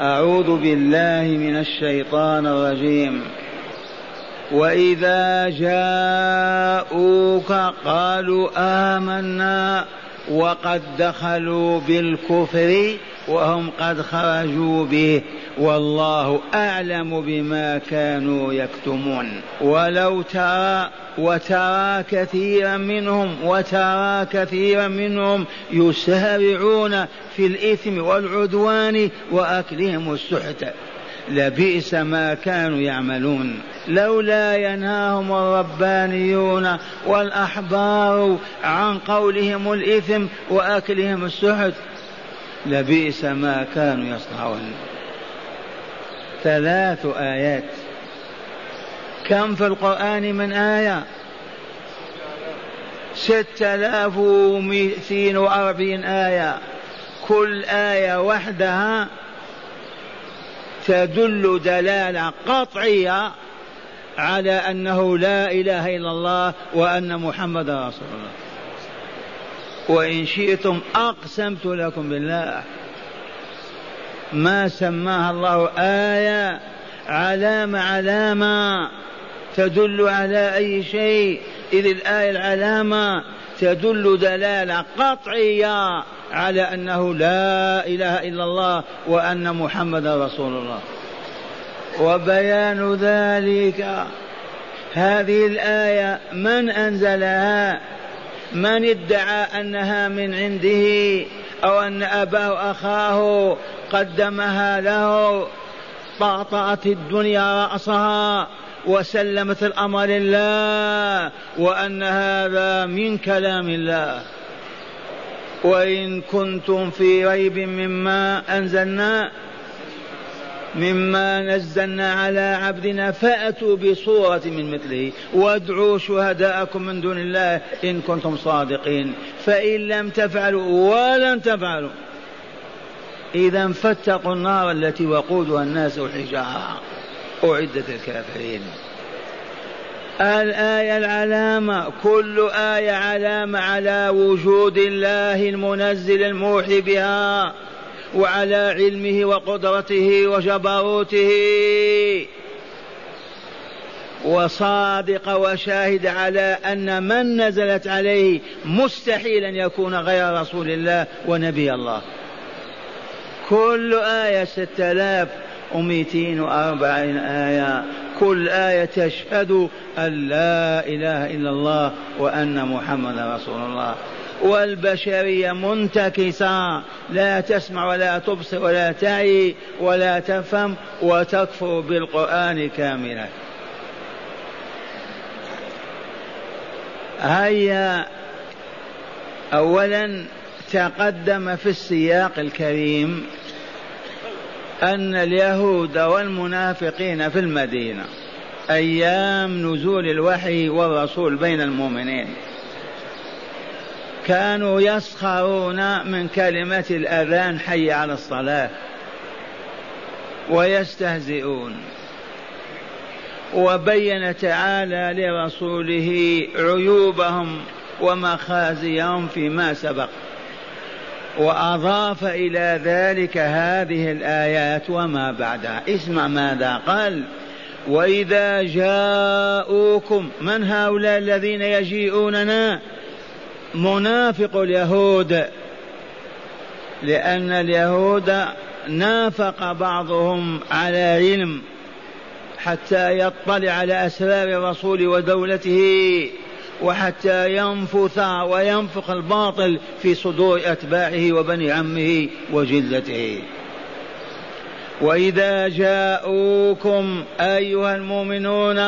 أعوذ بالله من الشيطان الرجيم. وإذا جاءوك قالوا آمنا وقد دخلوا بالكفر وهم قد خرجوا به والله أعلم بما كانوا يكتمون. ولو ترى وترى كثيرا منهم وترى كثيرا منهم يسارعون في الإثم والعدوان وأكلهم السحت. لبئس ما كانوا يعملون. لولا ينهاهم الربانيون والأحبار عن قولهم الإثم وأكلهم السحت لبئس ما كانوا يصنعون. ثلاث آيات. كم في القرآن من آية؟ ستة آلاف ومئتين وأربعين آية. كل آية وحدها تدل دلالة قطعية على أنه لا إله إلا الله وأن محمد رسول الله. وإن شئتم أقسمت لكم بالله. ما سماها الله آية علامة علامة تدل على أي شيء. إذ الآية العلامة تدل دلالة قطعية على أنه لا إله إلا الله وأن محمد رسول الله. وبيان ذلك هذه الآية من أنزلها؟ من ادعى أنها من عنده أو أن أباه أخاه قدمها له طأطأت الدنيا رأسها وسلمت الأمر لله وأن هذا من كلام الله. وإن كنتم في ريب مما أنزلنا مما نزلنا على عبدنا فأتوا بصورة من مثله. وادعوا شهداءكم من دون الله إن كنتم صادقين. فإن لم تفعلوا ولن تفعلوا. إذا فاتقوا النار التي وقودها الناس والحجارة أعدت الكافرين. الآية العلامة. كل آية علامة على وجود الله المنزل الموحي بها. وعلى علمه وقدرته وجبروته. وصادق وشاهد على أن من نزلت عليه مستحيل أن يكون غير رسول الله ونبي الله. كل آية ستة آلاف ومئتين وأربعين آية. كل آية تشهد أن لا إله إلا الله وأن محمد رسول الله. والبشرية منتكسة لا تسمع ولا تبصر ولا تعي ولا تفهم وتكفر بالقرآن كاملا. هيا أولا تقدم في السياق الكريم أن اليهود والمنافقين في المدينة أيام نزول الوحي والرسول بين المؤمنين. كانوا يسخرون من كلمة الأذان حي على الصلاة ويستهزئون. وبين تعالى لرسوله عيوبهم ومخازيهم فيما سبق. وأضاف إلى ذلك هذه الآيات وما بعدها. اسمع ماذا قال وإذا جاءوكم من هؤلاء الذين يجيئوننا؟ منافق اليهود لأن اليهود نافق بعضهم على علم حتى يطلع على أسرار الرسول ودولته وحتى ينفث وينفخ الباطل في صدور أتباعه وبني عمه وجلته. وإذا جاءوكم أيها المؤمنون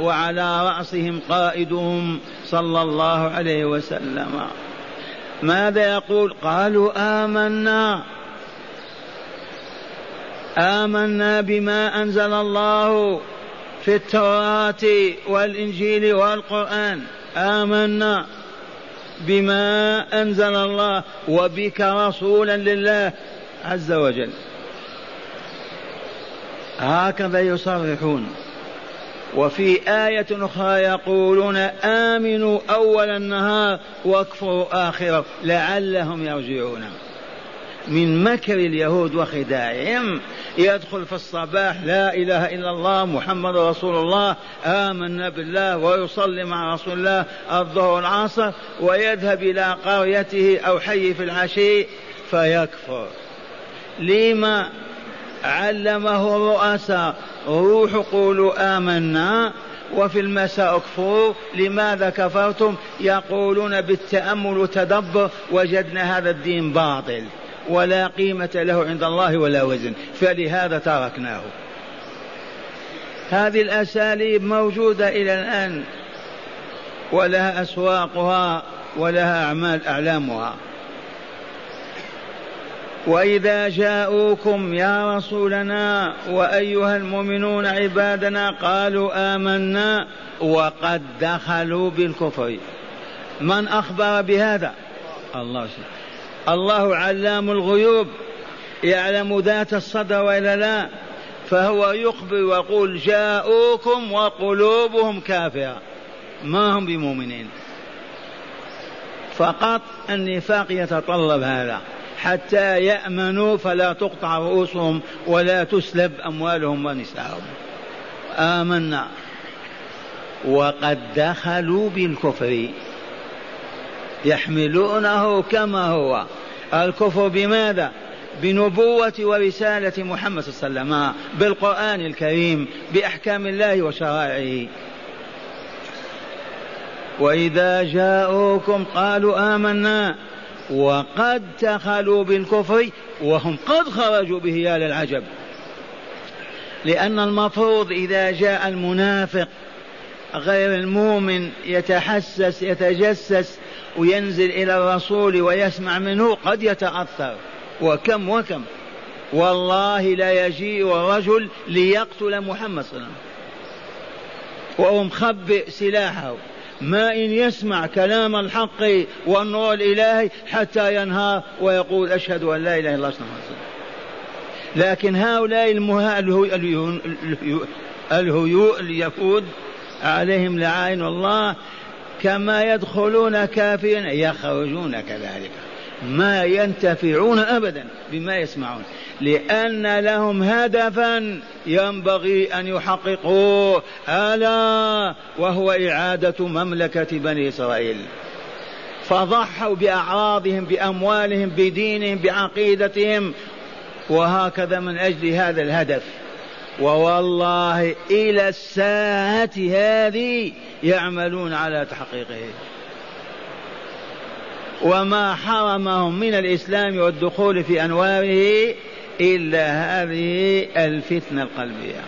وعلى رأسهم قائدهم صلى الله عليه وسلم. ماذا يقول؟ قالوا آمنا. آمنا بما أنزل الله في التوراة والإنجيل والقرآن. آمنا بما أنزل الله وبك رسولا لله عز وجل. هكذا يصرحون. وفي آية أخرى يقولون آمنوا أول النهار واكفروا آخره لعلهم يرجعون. من مكر اليهود وخداعهم يدخل في الصباح لا إله إلا الله محمد رسول الله آمنا بالله ويصلي مع رسول الله الظهر والعصر ويذهب إلى قريته أو حي في العشي فيكفر. لما علمه الرؤساء. روح قولوا آمنا. وفي المساء اكفروا. لماذا كفرتم؟ يقولون بالتأمل والتدبر وجدنا هذا الدين باطل. ولا قيمة له عند الله ولا وزن. فلهذا تركناه. هذه الأساليب موجودة إلى الآن. ولها أسواقها ولها أعمال أعلامها. وإذا جاءوكم يا رسولنا وأيها المؤمنون عبادنا قالوا آمنا وقد دخلوا بالكفر. من أخبر بهذا؟ الله الله علام الغيوب. يعلم ذات الصدر والا لا. فهو يخبر ويقول جاءوكم وقلوبهم كافرة. ما هم بمؤمنين؟ فقط النفاق يتطلب هذا. حتى يأمنوا فلا تقطع رؤوسهم ولا تسلب أموالهم ونساءهم. آمنا. وقد دخلوا بالكفر. يحملونه كما هو. الكفر بماذا؟ بنبوة ورسالة محمد صلى الله عليه وسلم بالقرآن الكريم بأحكام الله وشرائعه. وإذا جاءوكم قالوا آمنا. وقد دخلوا بالكفر وهم قد خرجوا به يا للعجب. لأن المفروض إذا جاء المنافق غير المؤمن يتحسس يتجسس وينزل إلى الرسول ويسمع منه قد يتأثر. وكم وكم. والله لا يجيء الرجل ليقتل محمد صلى الله عليه وسلم. وهو مخبئ سلاحه. ما إن يسمع كلام الحق والنور الإلهي حتى ينهار ويقول أشهد أن لا إله إلا الله لكن هؤلاء الهيوء اليهود عليهم لعائن الله كما يدخلون كافرين يخرجون كذلك. ما ينتفعون ابدا بما يسمعون لأن لهم هدفا ينبغي أن يحققوه. ألا وهو إعادة مملكة بني إسرائيل. فضحوا بأعراضهم بأموالهم بدينهم بعقيدتهم وهكذا من أجل هذا الهدف. ووالله إلى الساعة هذه يعملون على تحقيقه. وما حرمهم من الإسلام والدخول في أنواره إلا هذه الفتنة القلبية.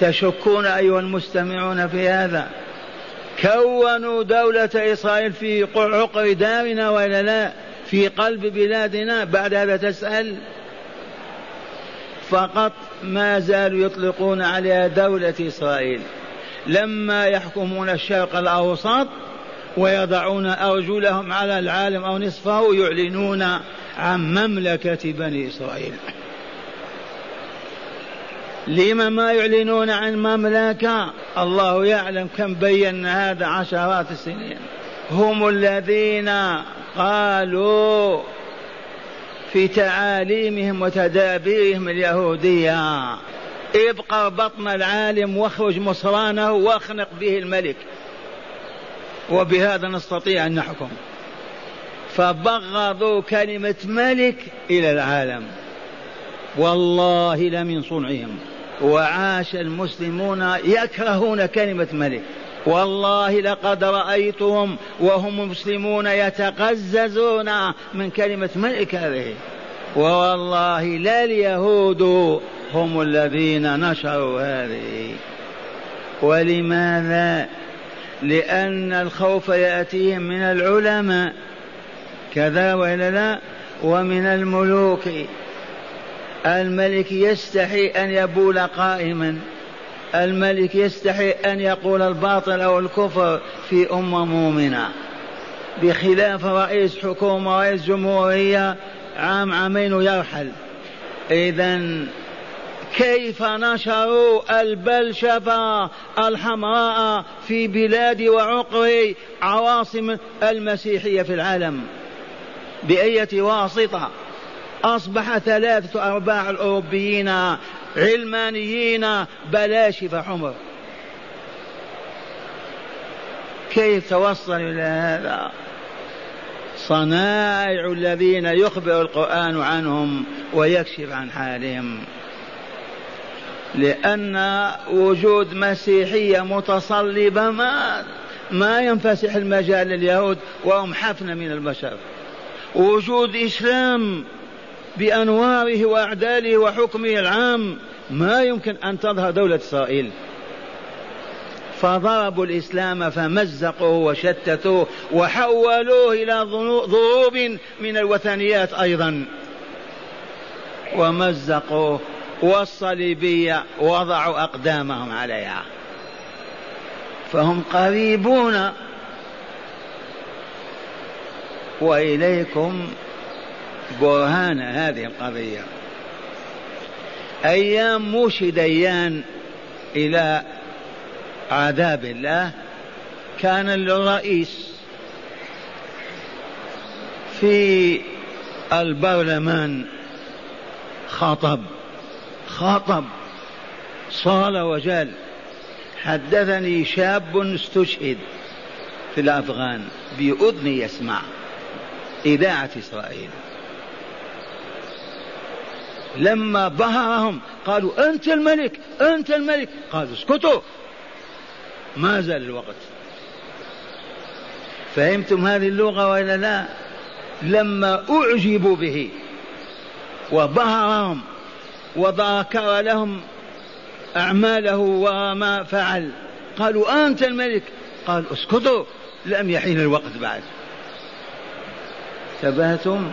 تشكون أيها المستمعون في هذا. كونوا دولة إسرائيل في عقر دارنا ولا لا في قلب بلادنا بعد هذا تسأل. فقط ما زالوا يطلقون عليها دولة إسرائيل. لما يحكمون الشرق الأوسط ويضعون أرجلهم على العالم أو نصفه يعلنون عن مملكة بني إسرائيل. لما ما يعلنون عن مملكة؟ الله يعلم كم بينا هذا عشرات السنين. هم الذين قالوا في تعاليمهم وتدابيرهم اليهودية ابقى بطن العالم واخرج مصرانه واخنق به الملك. وبهذا نستطيع أن نحكم. فبغضوا كلمة ملك إلى العالم. والله لمن صنعهم وعاش المسلمون يكرهون كلمة ملك. والله لقد رأيتهم وهم مسلمون يتقززون من كلمة ملك هذه. والله لا اليهود هم الذين نشروا هذه. ولماذا لأن الخوف يأتيهم من العلماء. كذا وإلا لا؟ ومن الملوك. الملك يستحي أن يبول قائما. الملك يستحي أن يقول الباطل أو الكفر في أمة مؤمنة. بخلاف رئيس حكومة رئيس جمهورية عام عامين يرحل إذا كيف نشروا البلشفة الحمراء في بلاد وعقر عواصم المسيحية في العالم؟ بأية واسطة أصبح ثلاثة أرباع الأوروبيين علمانيين بلاشف حمر. كيف توصل إلى هذا؟ صنائع الذين يخبر القرآن عنهم ويكشف عن حالهم. لأن وجود مسيحية متصلبة ما ما ينفسح المجال لليهود وهم حفنة من البشر. وجود إسلام بأنواره وأعداله وحكمه العام ما يمكن أن تظهر دولة إسرائيل. فضربوا الإسلام فمزقوه وشتتوه وحولوه إلى ضروب من الوثنيات أيضا. ومزقوه والصليبية وضعوا أقدامهم عليها. فهم قريبون. وإليكم برهان هذه القضية. أيام موشي ديان إلى عذاب الله كان للرئيس في البرلمان خطب. خطب صال وجال حدثني شاب استشهد في الأفغان بأذني يسمع إذاعة إسرائيل. لما بهرهم قالوا أنت الملك أنت الملك. قالوا اسكتوا. ما زال الوقت. فهمتم هذه اللغة وإلا لا؟ لما أعجبوا به وبهرهم وذكر لهم أعماله وما فعل. قالوا أنت الملك. قال اسكتوا لم يحين الوقت بعد. انتبهتم؟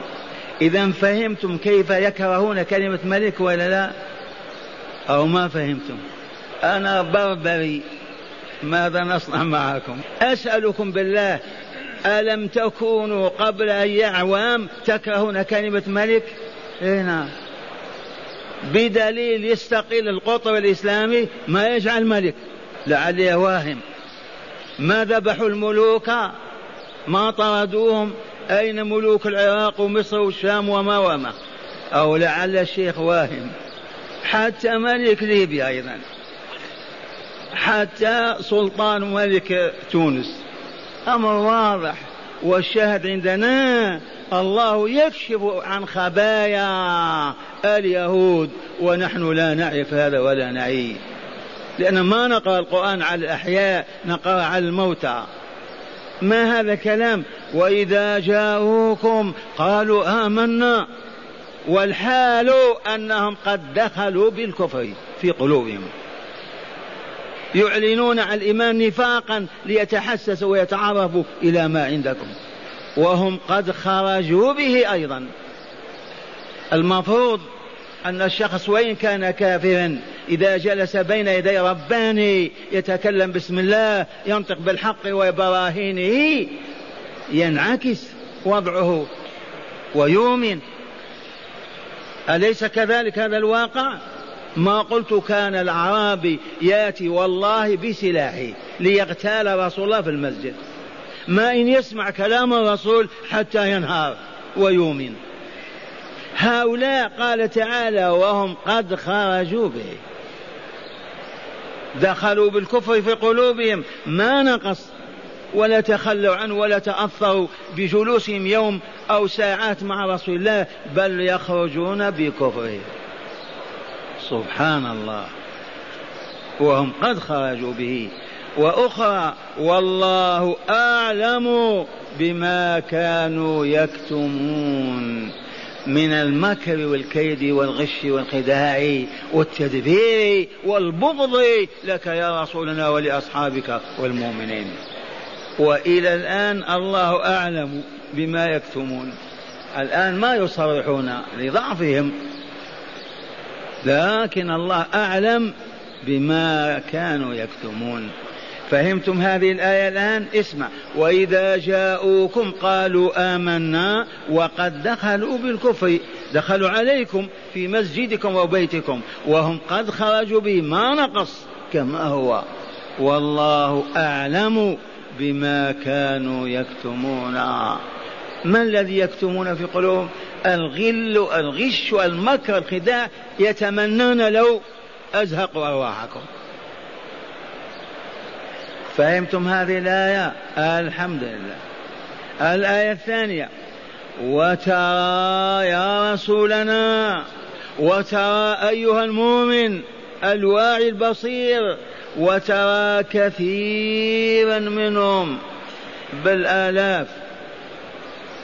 إذا فهمتم كيف يكرهون كلمة ملك ولا لا؟ أو ما فهمتم؟ أنا بربري. ماذا نصنع معكم؟ أسألكم بالله ألم تكونوا قبل أي أعوام تكرهون كلمة ملك؟ إيه نعم. بدليل يستقيل القطر الإسلامي ما يجعل ملك. لعلي واهم ما ذبحوا الملوك ما طردوهم أين ملوك العراق ومصر والشام وما وما؟ أو لعل الشيخ واهم حتى ملك ليبيا أيضا حتى سلطان ملك تونس. أمر واضح. والشاهد عندنا الله يكشف عن خبايا اليهود ونحن لا نعرف هذا ولا نعي لأن ما نقرأ القرآن على الأحياء نقرأ على الموتى. ما هذا كلام وإذا جاءوكم قالوا آمنا. والحال أنهم قد دخلوا بالكفر في قلوبهم. يعلنون عن الإيمان نفاقا ليتحسسوا ويتعرفوا إلى ما عندكم. وهم قد خرجوا به أيضا. المفروض أن الشخص وإن كان كافرا إذا جلس بين يدي رباني يتكلم بسم الله ينطق بالحق وبراهينه ينعكس وضعه ويؤمن. أليس كذلك هذا الواقع؟ ما قلت كان الأعرابي ياتي والله بسلاحه ليغتال رسول الله في المسجد. ما إن يسمع كلام الرسول حتى ينهار ويؤمن. هؤلاء قال تعالى وهم قد خرجوا به. دخلوا بالكفر في قلوبهم. ما نقص. ولا تخلوا عنه ولا تأثروا بجلوسهم يوم أو ساعات مع رسول الله بل يخرجون بكفره سبحان الله. وهم قد خرجوا به. وأخرى والله أعلم بما كانوا يكتمون من المكر والكيد والغش والخداع والتدبير والبغض لك يا رسولنا ولأصحابك والمؤمنين. وإلى الآن الله أعلم بما يكتمون. الآن ما يصرحون لضعفهم. لكن الله أعلم بما كانوا يكتمون. فهمتم هذه الآية الآن؟ اسمع. وإذا جاءوكم قالوا آمنا وقد دخلوا بالكفر. دخلوا عليكم في مسجدكم وبيتكم. وهم قد خرجوا به ما نقص كما هو. والله أعلم بما كانوا يكتمون. ما الذي يكتمون في قلوبهم؟ الغل الغش المكر الخداع يتمنون لو أزهقوا أرواحكم. فهمتم هذه الآية؟ الحمد لله. الآية الثانية وترى يا رسولنا وترى أيها المؤمن الواعي البصير وترى كثيرا منهم بالآلاف.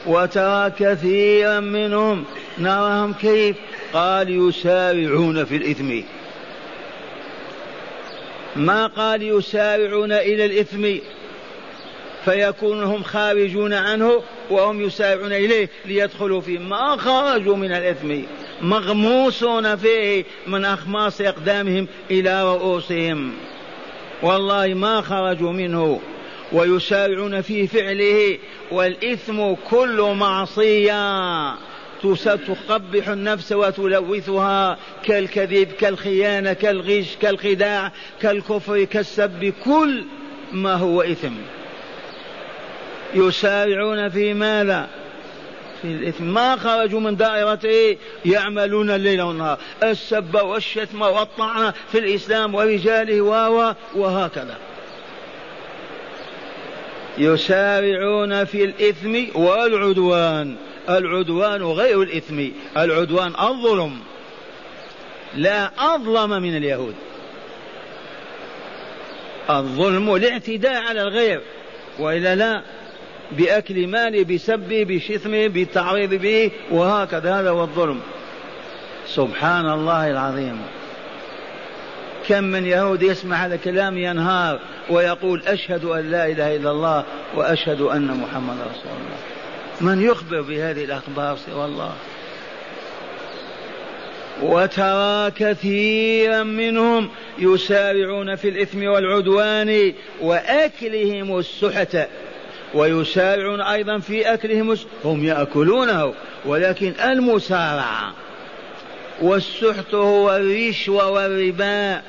وترى كثيرا منهم نراهم كيف قال يسارعون في الإثم. ما قال يسارعون إلى الإثم؟ فيكون هم خارجون عنه وهم يسارعون إليه ليدخلوا فيه. ما خرجوا من الإثم؟ مغموسون فيه من أخماص أقدامهم إلى رؤوسهم. والله ما خرجوا منه. ويسارعون في فعله والإثم كل معصية. تقبح النفس وتلوثها كالكذب كالخيانة كالغش كالخداع كالكفر كالسب كل ما هو إثم. يسارعون في ماذا؟ في الإثم. ما خرجوا من دائرته؟ يعملون الليل والنهار. السب والشتم والطعن في الإسلام ورجاله وهكذا. يسارعون في الإثم والعدوان. العدوان غير الإثم. العدوان الظلم. لا أظلم من اليهود. الظلم الاعتداء على الغير. وإلا لا بأكل ماله بسبه بشتمه بالتعريض به وهكذا هذا هو الظلم. سبحان الله العظيم. كم من يهود يسمع هذا الكلام ينهار ويقول أشهد أن لا إله إلا الله وأشهد أن محمد رسول الله. من يخبر بهذه الأخبار سوى الله؟ وترى كثيرا منهم يسارعون في الإثم والعدوان وأكلهم السحت ويسارعون أيضا في أكلهم هم يأكلونه ولكن المسارعة والسحت هو الرشوة والربا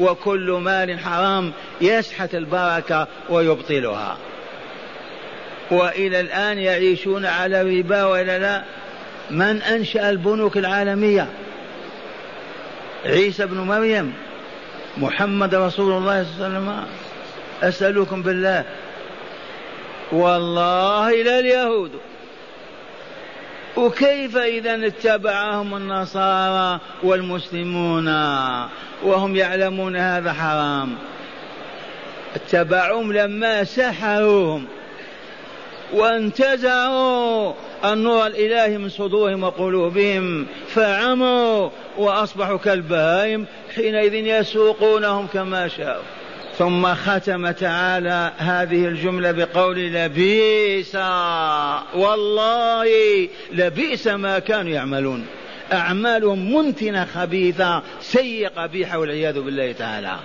وكل مال حرام يسحت البركة ويبطلها. وإلى الآن يعيشون على الربا وإلا لا. من أنشأ البنوك العالمية؟ عيسى بن مريم محمد رسول الله صلى الله عليه وسلم. أسألكم بالله. والله لا اليهود. وكيف إذا اتبعهم النصارى والمسلمون وهم يعلمون هذا حرام؟ اتبعوهم لما سحروهم وانتزعوا النور الإلهي من صدورهم وقلوبهم فعموا وأصبحوا كالبهائم حينئذ يسوقونهم كما شاءوا. ثم ختم تعالى هذه الجملة بقول لبئس والله لبئس ما كانوا يعملون. أعمالهم منتنة خبيثة سيئة قبيحة والعياذ بالله تعالى.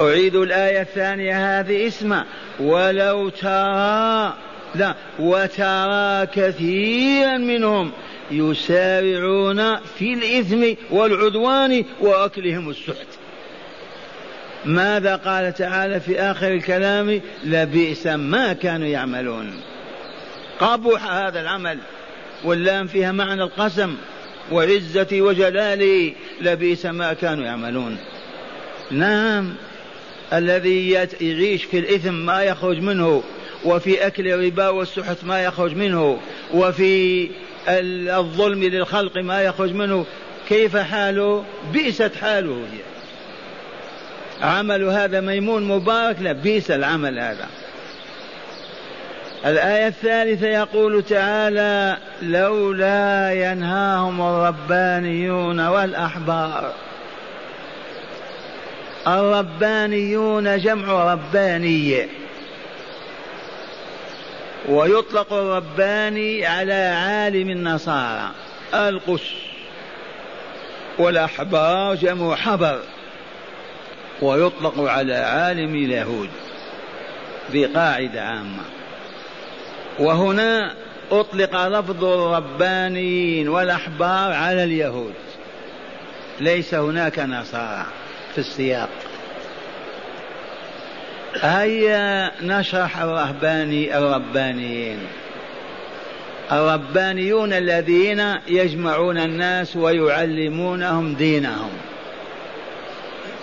أعيد الآية الثانية هذه اسمع. ولو ترى لا وترى كثيرا منهم يسارعون في الإثم والعدوان وأكلهم السحت. ماذا قال تعالى في آخر الكلام؟ لبئس ما كانوا يعملون. قبح هذا العمل واللام فيها معنى القسم وعزتي وجلالي لبئس ما كانوا يعملون. نعم الذي يعيش في الإثم ما يخرج منه وفي أكل الربا والسحت ما يخرج منه وفي الظلم للخلق ما يخرج منه. كيف حاله؟ بئست حاله هي. عمل هذا ميمون مبارك لا بئس العمل هذا. الآية الثالثة يقول تعالى لولا ينهاهم الربانيون والأحبار. الربانيون جمع رباني ويطلق الرباني على عالم النصارى القس والأحبار جمع حبر. ويطلق على عالم اليهود بقاعدة عامة. وهنا أطلق لفظ الربانيين والأحبار على اليهود. ليس هناك نصارى في السياق. هيا نشرح الرهباني الربانيين. الربانيون الذين يجمعون الناس ويعلمونهم دينهم.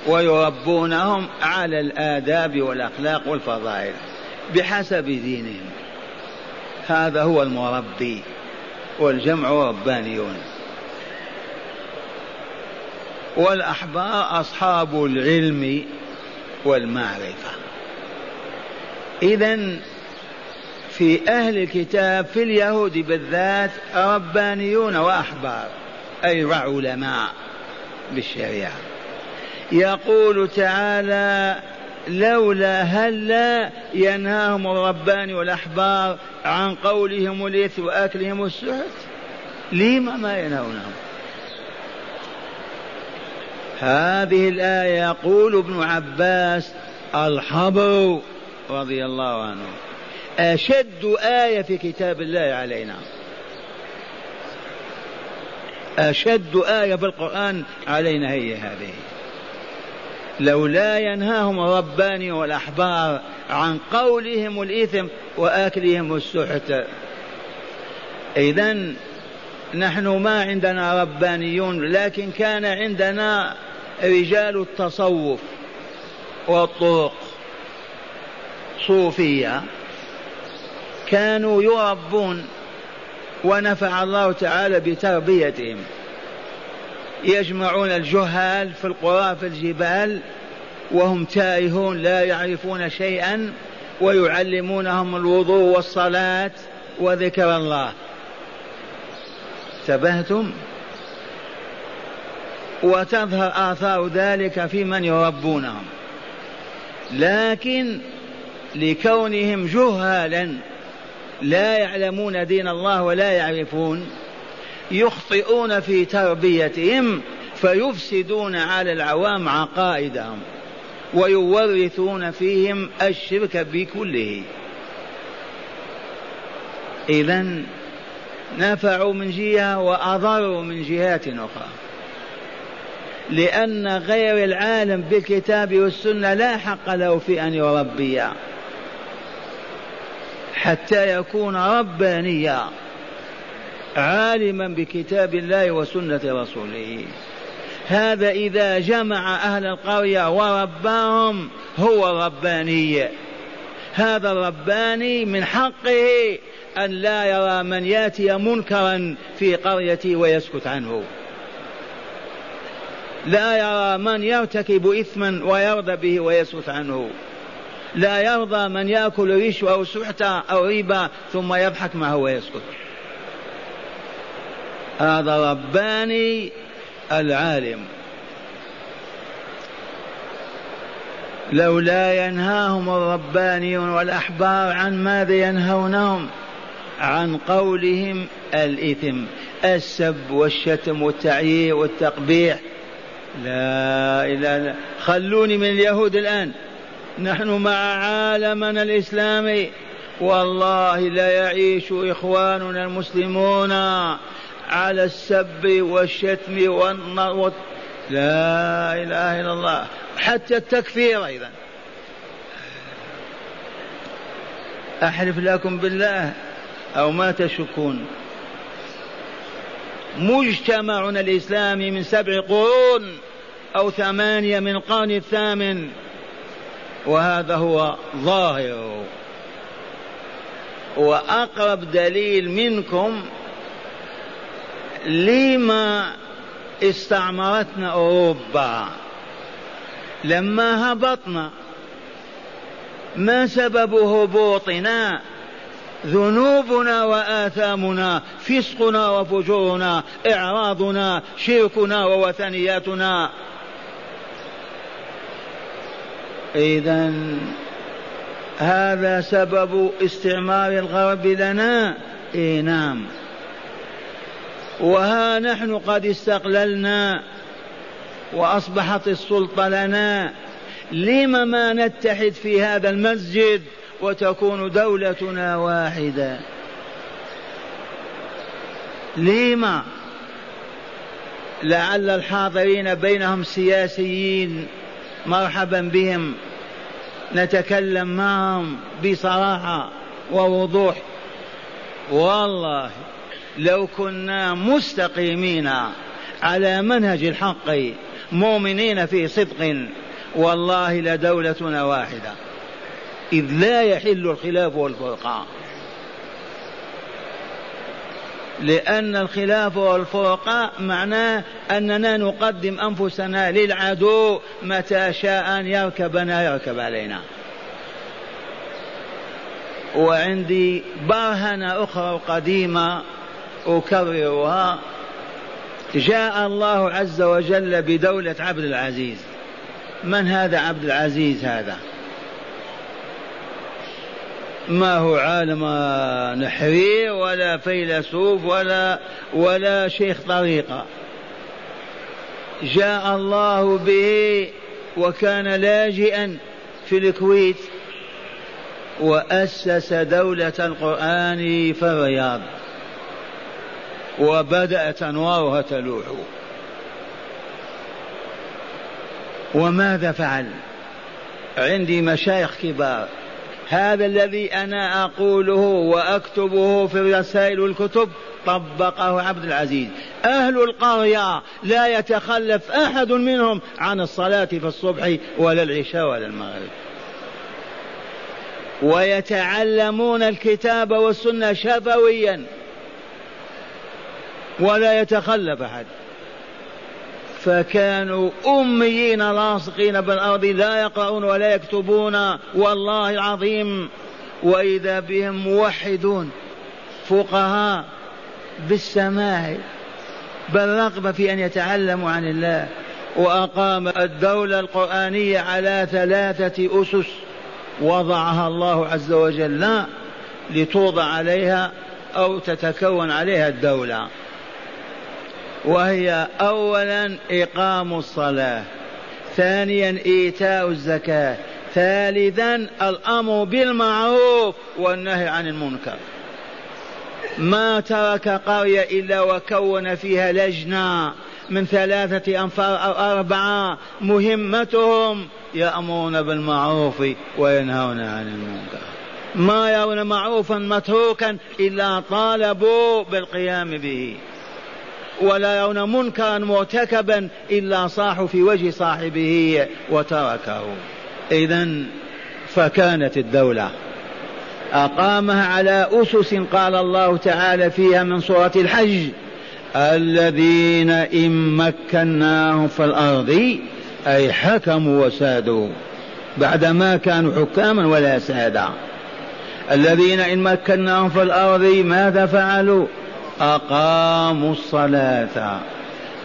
ويربونهم على الآداب والأخلاق والفضائل بحسب دينهم. هذا هو المربي والجمع ربانيون. والأحبار أصحاب العلم والمعرفة. إذا في أهل الكتاب في اليهود بالذات ربانيون وأحبار أي علماء بالشريعة. يقول تعالى لولا هلا ينهاهم الربان والأحبار عن قولهم الإثم وأكلهم السحت. لما ما ينهونهم؟ هذه الآية يقول ابن عباس الحبر رضي الله عنه. أشد آية في كتاب الله علينا. أشد آية في القرآن علينا هي هذه. لولا ينهاهم الرباني والأحبار عن قولهم الإثم وآكلهم السحت. إذا نحن ما عندنا ربانيون لكن كان عندنا رجال التصوف والطرق. صوفيه كانوا يربون ونفع الله تعالى بتربيتهم. يجمعون الجهال في القرى في الجبال وهم تائهون لا يعرفون شيئا ويعلمونهم الوضوء والصلاة وذكر الله. انتبهتم؟ وتظهر آثار ذلك في من يربونهم. لكن لكونهم جهالا لا يعلمون دين الله ولا يعرفون يخطئون في تربيتهم فيفسدون على العوام عقائدهم ويورثون فيهم الشرك بكله. اذا نفعوا من جهة وأضروا من جهات أخرى لأن غير العالم بالكتاب والسنة لا حق له في أن يربي. حتى يكون ربانيا عالما بكتاب الله وسنة رسوله. هذا إذا جمع أهل القرية ورباهم هو رباني. هذا الرباني من حقه أن لا يرى من يأتي منكرا في قريته ويسكت عنه. لا يرى من يرتكب إثما ويرضى به ويسكت عنه. لا يرضى من يأكل رشوة أو سحتة أو ربا ثم يضحك معه ويسكت. هذا رباني العالم. لولا ينهاهم الربانيون والأحبار عن ماذا ينهونهم؟ عن قولهم الإثم السب والشتم والتعيير والتقبيح. لا إله إلا خلوني من اليهود الآن. نحن مع عالمنا الإسلامي. والله لا يعيش إخواننا المسلمون على السب والشتم والنار لا إله إلا الله. حتى التكفير أيضا. أحلف لكم بالله أو ما تشكون. مجتمعنا الإسلامي من سبع قرون أو ثمانية من القرن الثامن. وهذا هو ظاهره وأقرب دليل منكم لما استعمرتنا أوروبا. لما هبطنا. ما سبب هبوطنا؟ ذنوبنا وآثامنا فسقنا وفجورنا إعراضنا شركنا ووثنياتنا. إذا هذا سبب استعمار الغرب لنا. إيه نعم. وها نحن قد استقللنا وأصبحت السلطة لنا. لم ما نتحد في هذا المسجد وتكون دولتنا واحدة؟ لما؟ لعل الحاضرين بينهم سياسيين مرحبا بهم. نتكلم معهم بصراحة ووضوح. والله لو كنا مستقيمين على منهج الحق مؤمنين في صدق والله لدولتنا واحدة. إذ لا يحل الخلاف والفرقان. لأن الخلاف والفرقاء معناه أننا نقدم أنفسنا للعدو متى شاء أن يركبنا يركب علينا. وعندي برهنة أخرى قديمة أكررها. جاء الله عز وجل بدولة عبد العزيز. من هذا عبد العزيز هذا؟ ما هو عالم نحرير ولا فيلسوف ولا ولا شيخ طريقة. جاء الله به وكان لاجئا في الكويت وأسس دولة القرآن في الرياض وبدأت أنوارها تلوح. وماذا فعل؟ عندي مشايخ كبار. هذا الذي أنا أقوله وأكتبه في الرسائل والكتب طبقه عبد العزيز. أهل القرية لا يتخلف أحد منهم عن الصلاة في الصبح ولا العشاء ولا المغرب. ويتعلمون الكتاب والسنة شفويا. ولا يتخلف أحد. فكانوا أميين لاصقين بالأرض لا يقرؤون ولا يكتبون والله العظيم. وإذا بهم موحدون فقهاء بالسماع بالرغبة في أن يتعلموا عن الله وأقام الدولة القرآنية على ثلاثة أسس وضعها الله عز وجل لتوضع عليها أو تتكون عليها الدولة. وهي اولا إقام الصلاة ثانيا إيتاء الزكاة ثالثا الأمر بالمعروف والنهي عن المنكر. ما ترك قرية إلا وكون فيها لجنة من ثلاثة أنفار أو أربعة مهمتهم يأمرون بالمعروف وينهون عن المنكر. ما يرون معروفا متروكا إلا طالبوا بالقيام به. ولا يرون منكرا مرتكبا إلا صاحوا في وجه صاحبه وتركه. إذا فكانت الدولة أقامها على أسس قال الله تعالى فيها من سورة الحج الذين إن مكناهم في الأرض أي حكموا وسادوا بعدما كانوا حكاما ولا سادا. الذين إن مكناهم في الأرض ماذا فعلوا؟ أقاموا الصلاة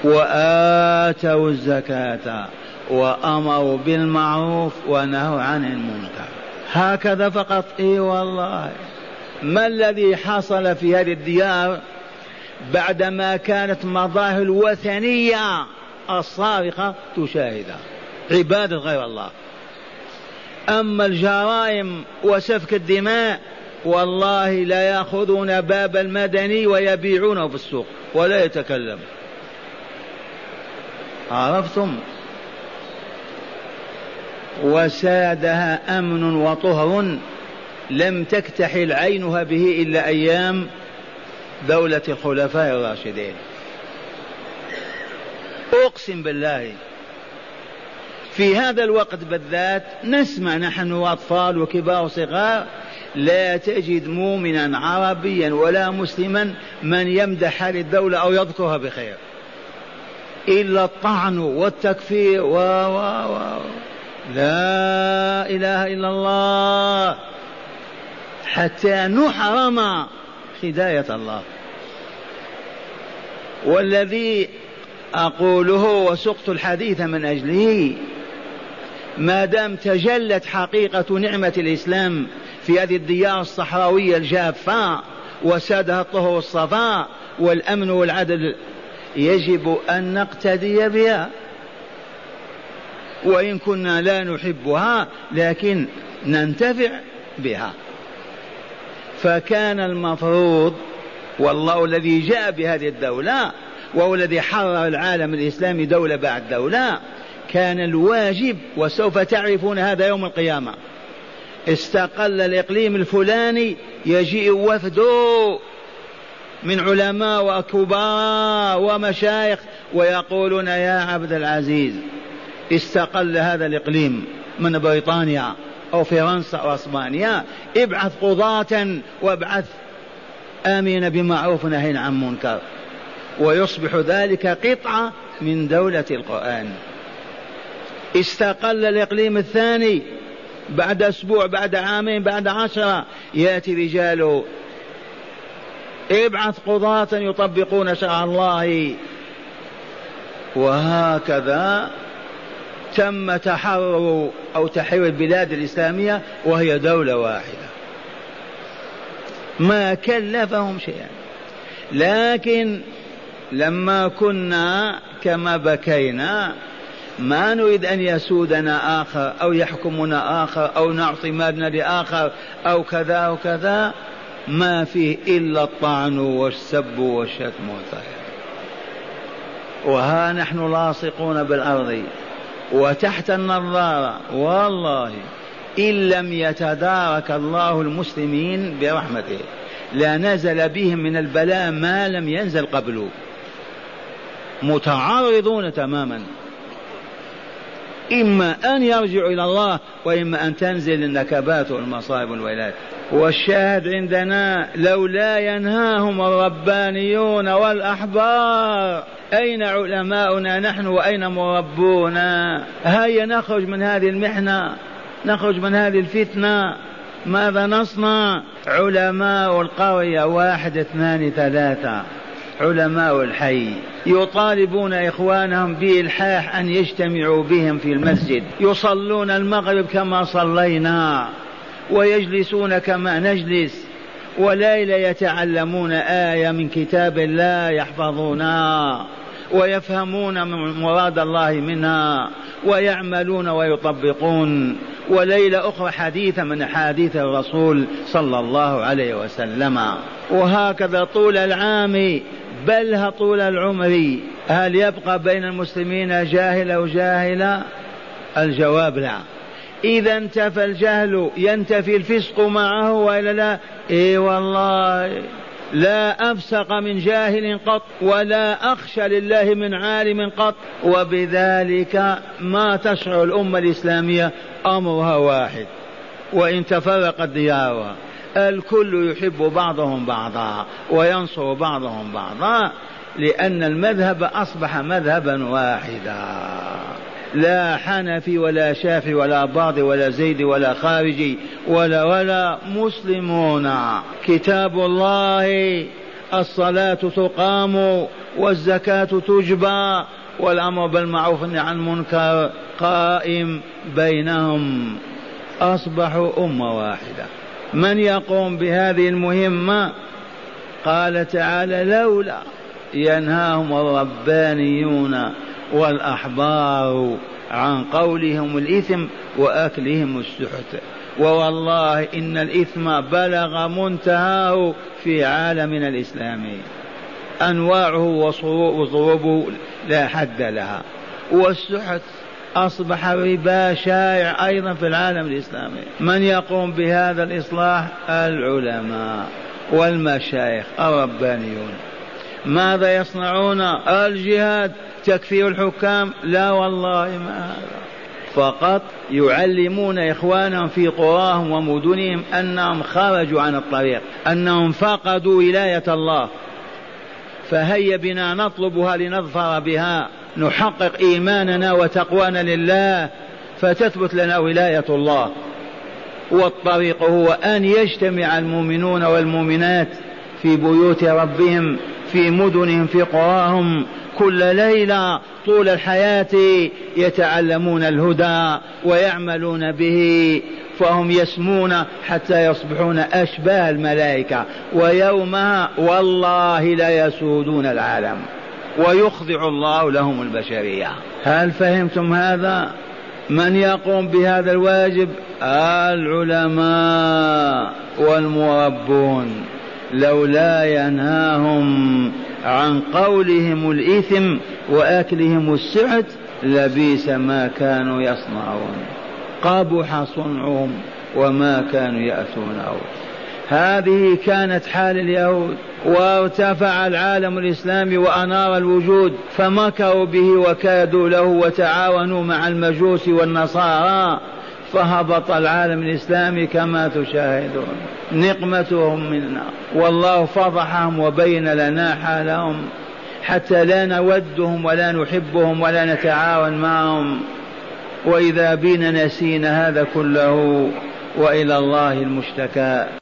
وآتوا الزكاة وأمروا بالمعروف ونهوا عن المنكر. هكذا فقط. إي والله. ما الذي حصل في هذه الديار بعدما كانت مظاهر الوثنية الصارخة تشاهدها عبادة غير الله. أما الجرائم وسفك الدماء والله لا يأخذون باب المدني ويبيعونه في السوق ولا يتكلم. عرفتم؟ وسادها أمن وطهر لم تكتحل عينها به إلا أيام دولة الخلفاء الراشدين. أقسم بالله في هذا الوقت بالذات نسمع نحن أطفال وكبار وصغار لا تجد مؤمنا عربيا ولا مسلما من يمدح هذه الدولة أو يذكرها بخير. إلا الطعن والتكفير و و و لا إله إلا الله. حتى نحرم هداية الله. والذي أقوله وسقت الحديث من أجله ما دام تجلت حقيقة نعمة الإسلام في هذه الديار الصحراوية الجافة وسادها الطهر والصفاء والأمن والعدل. يجب أن نقتدي بها. وإن كنا لا نحبها لكن ننتفع بها. فكان المفروض والله الذي جاء بهذه الدولة وهو الذي حرر العالم الإسلامي دولة بعد دولة كان الواجب وسوف تعرفون هذا يوم القيامة. استقل الإقليم الفلاني يجيء وفد من علماء وكبار ومشايخ ويقولون يا عبد العزيز استقل هذا الإقليم من بريطانيا أو فرنسا أو أسبانيا. ابعث قضاة وابعث آمين بمعروف نهي عن منكر. ويصبح ذلك قطعة من دولة القرآن. استقل الإقليم الثاني بعد أسبوع بعد عامين بعد عشرة يأتي رجال ابعث قضاة يطبقون شرع الله. وهكذا تم تحرر أو تحرير البلاد الإسلامية وهي دولة واحدة. ما كلفهم شيئا. لكن لما كنا كما بكينا ما نريد أن يسودنا آخر أو يحكمنا آخر أو نعطي مالنا لآخر أو كذا وكذا ما فيه إلا الطعن والسب والشتم والطيب وها نحن لاصقون بالأرض وتحت النظارة والله إن لم يتدارك الله المسلمين برحمته لنزل بهم من البلاء ما لم ينزل قبله. متعارضون تماما. إما أن يرجعوا إلى الله وإما أن تنزل النكبات والمصائب والويلات. والشاهد عندنا لولا ينهاهم الربانيون والأحبار أين علماؤنا نحن وأين مربونا؟ هيا نخرج من هذه المحنة نخرج من هذه الفتنة. ماذا نصنع؟ علماء القرية واحد اثنان ثلاثة. علماء الحي يطالبون إخوانهم بإلحاح أن يجتمعوا بهم في المسجد. يصلون المغرب كما صلينا ويجلسون كما نجلس. وليلة يتعلمون آية من كتاب الله يحفظونها ويفهمون مراد الله منها ويعملون ويطبقون. وليلة أخرى حديث من أحاديث الرسول صلى الله عليه وسلم. وهكذا طول العام بل طول العمر. هل يبقى بين المسلمين جاهل أو جاهلة؟ الجواب لا. إذا انتفى الجهل ينتفي الفسق معه وإلا لا؟ إي والله. لا أفسق من جاهل قط ولا أخشى لله من عالم قط. وبذلك ما تشعر الأمة الإسلامية أمرها واحد وإن تفرقت ديارها. الكل يحب بعضهم بعضا وينصر بعضهم بعضا لأن المذهب أصبح مذهبا واحدا. لا حنفي ولا شافي ولا باطي ولا زيدي ولا خارجي ولا ولا مسلمون. كتاب الله الصلاة تقام والزكاة تجبى والأمر بالمعروف عن المنكر قائم بينهم. أصبحوا أمة واحدة. من يقوم بهذه المهمة؟ قال تعالى لولا ينهاهم الربانيون والأحبار عن قولهم الإثم وأكلهم السحت. ووالله إن الإثم بلغ منتهاه في عالمنا الإسلامي. أنواعه وصروبه لا حد لها. والسحت أصبح ربا شائع أيضا في العالم الإسلامي. من يقوم بهذا الإصلاح؟ العلماء والمشايخ الربانيون. ماذا يصنعون؟ الجهاد. تكفير الحكام؟ لا والله ما هذا. فقط يعلمون إخوانهم في قراهم ومدنهم أنهم خرجوا عن الطريق أنهم فقدوا ولاية الله. فهيا بنا نطلبها لنظفر بها نحقق إيماننا وتقوانا لله فتثبت لنا ولاية الله. والطريق هو أن يجتمع المؤمنون والمؤمنات في بيوت ربهم في مدنهم في قراهم كل ليلة طول الحياة يتعلمون الهدى ويعملون به فهم يسمون حتى يصبحون أشباه الملائكة. ويومها والله لا يسودون العالم. ويخضع الله لهم البشرية. هل فهمتم هذا؟ من يقوم بهذا الواجب؟ العلماء والمربون. لولا ينهاهم عن قولهم الإثم وأكلهم السعت لبيس ما كانوا يصنعون. قبح صنعهم وما كانوا يأتون هذه كانت حال اليهود وارتفع العالم الإسلامي وأنار الوجود فمكروا به وكادوا له وتعاونوا مع المجوس والنصارى فهبط العالم الإسلامي كما تشاهدون. نقمتهم منا. والله فضحهم وبين لنا حالهم حتى لا نودهم ولا نحبهم ولا نتعاون معهم. وإذا بنا نسينا هذا كله وإلى الله المشتكى.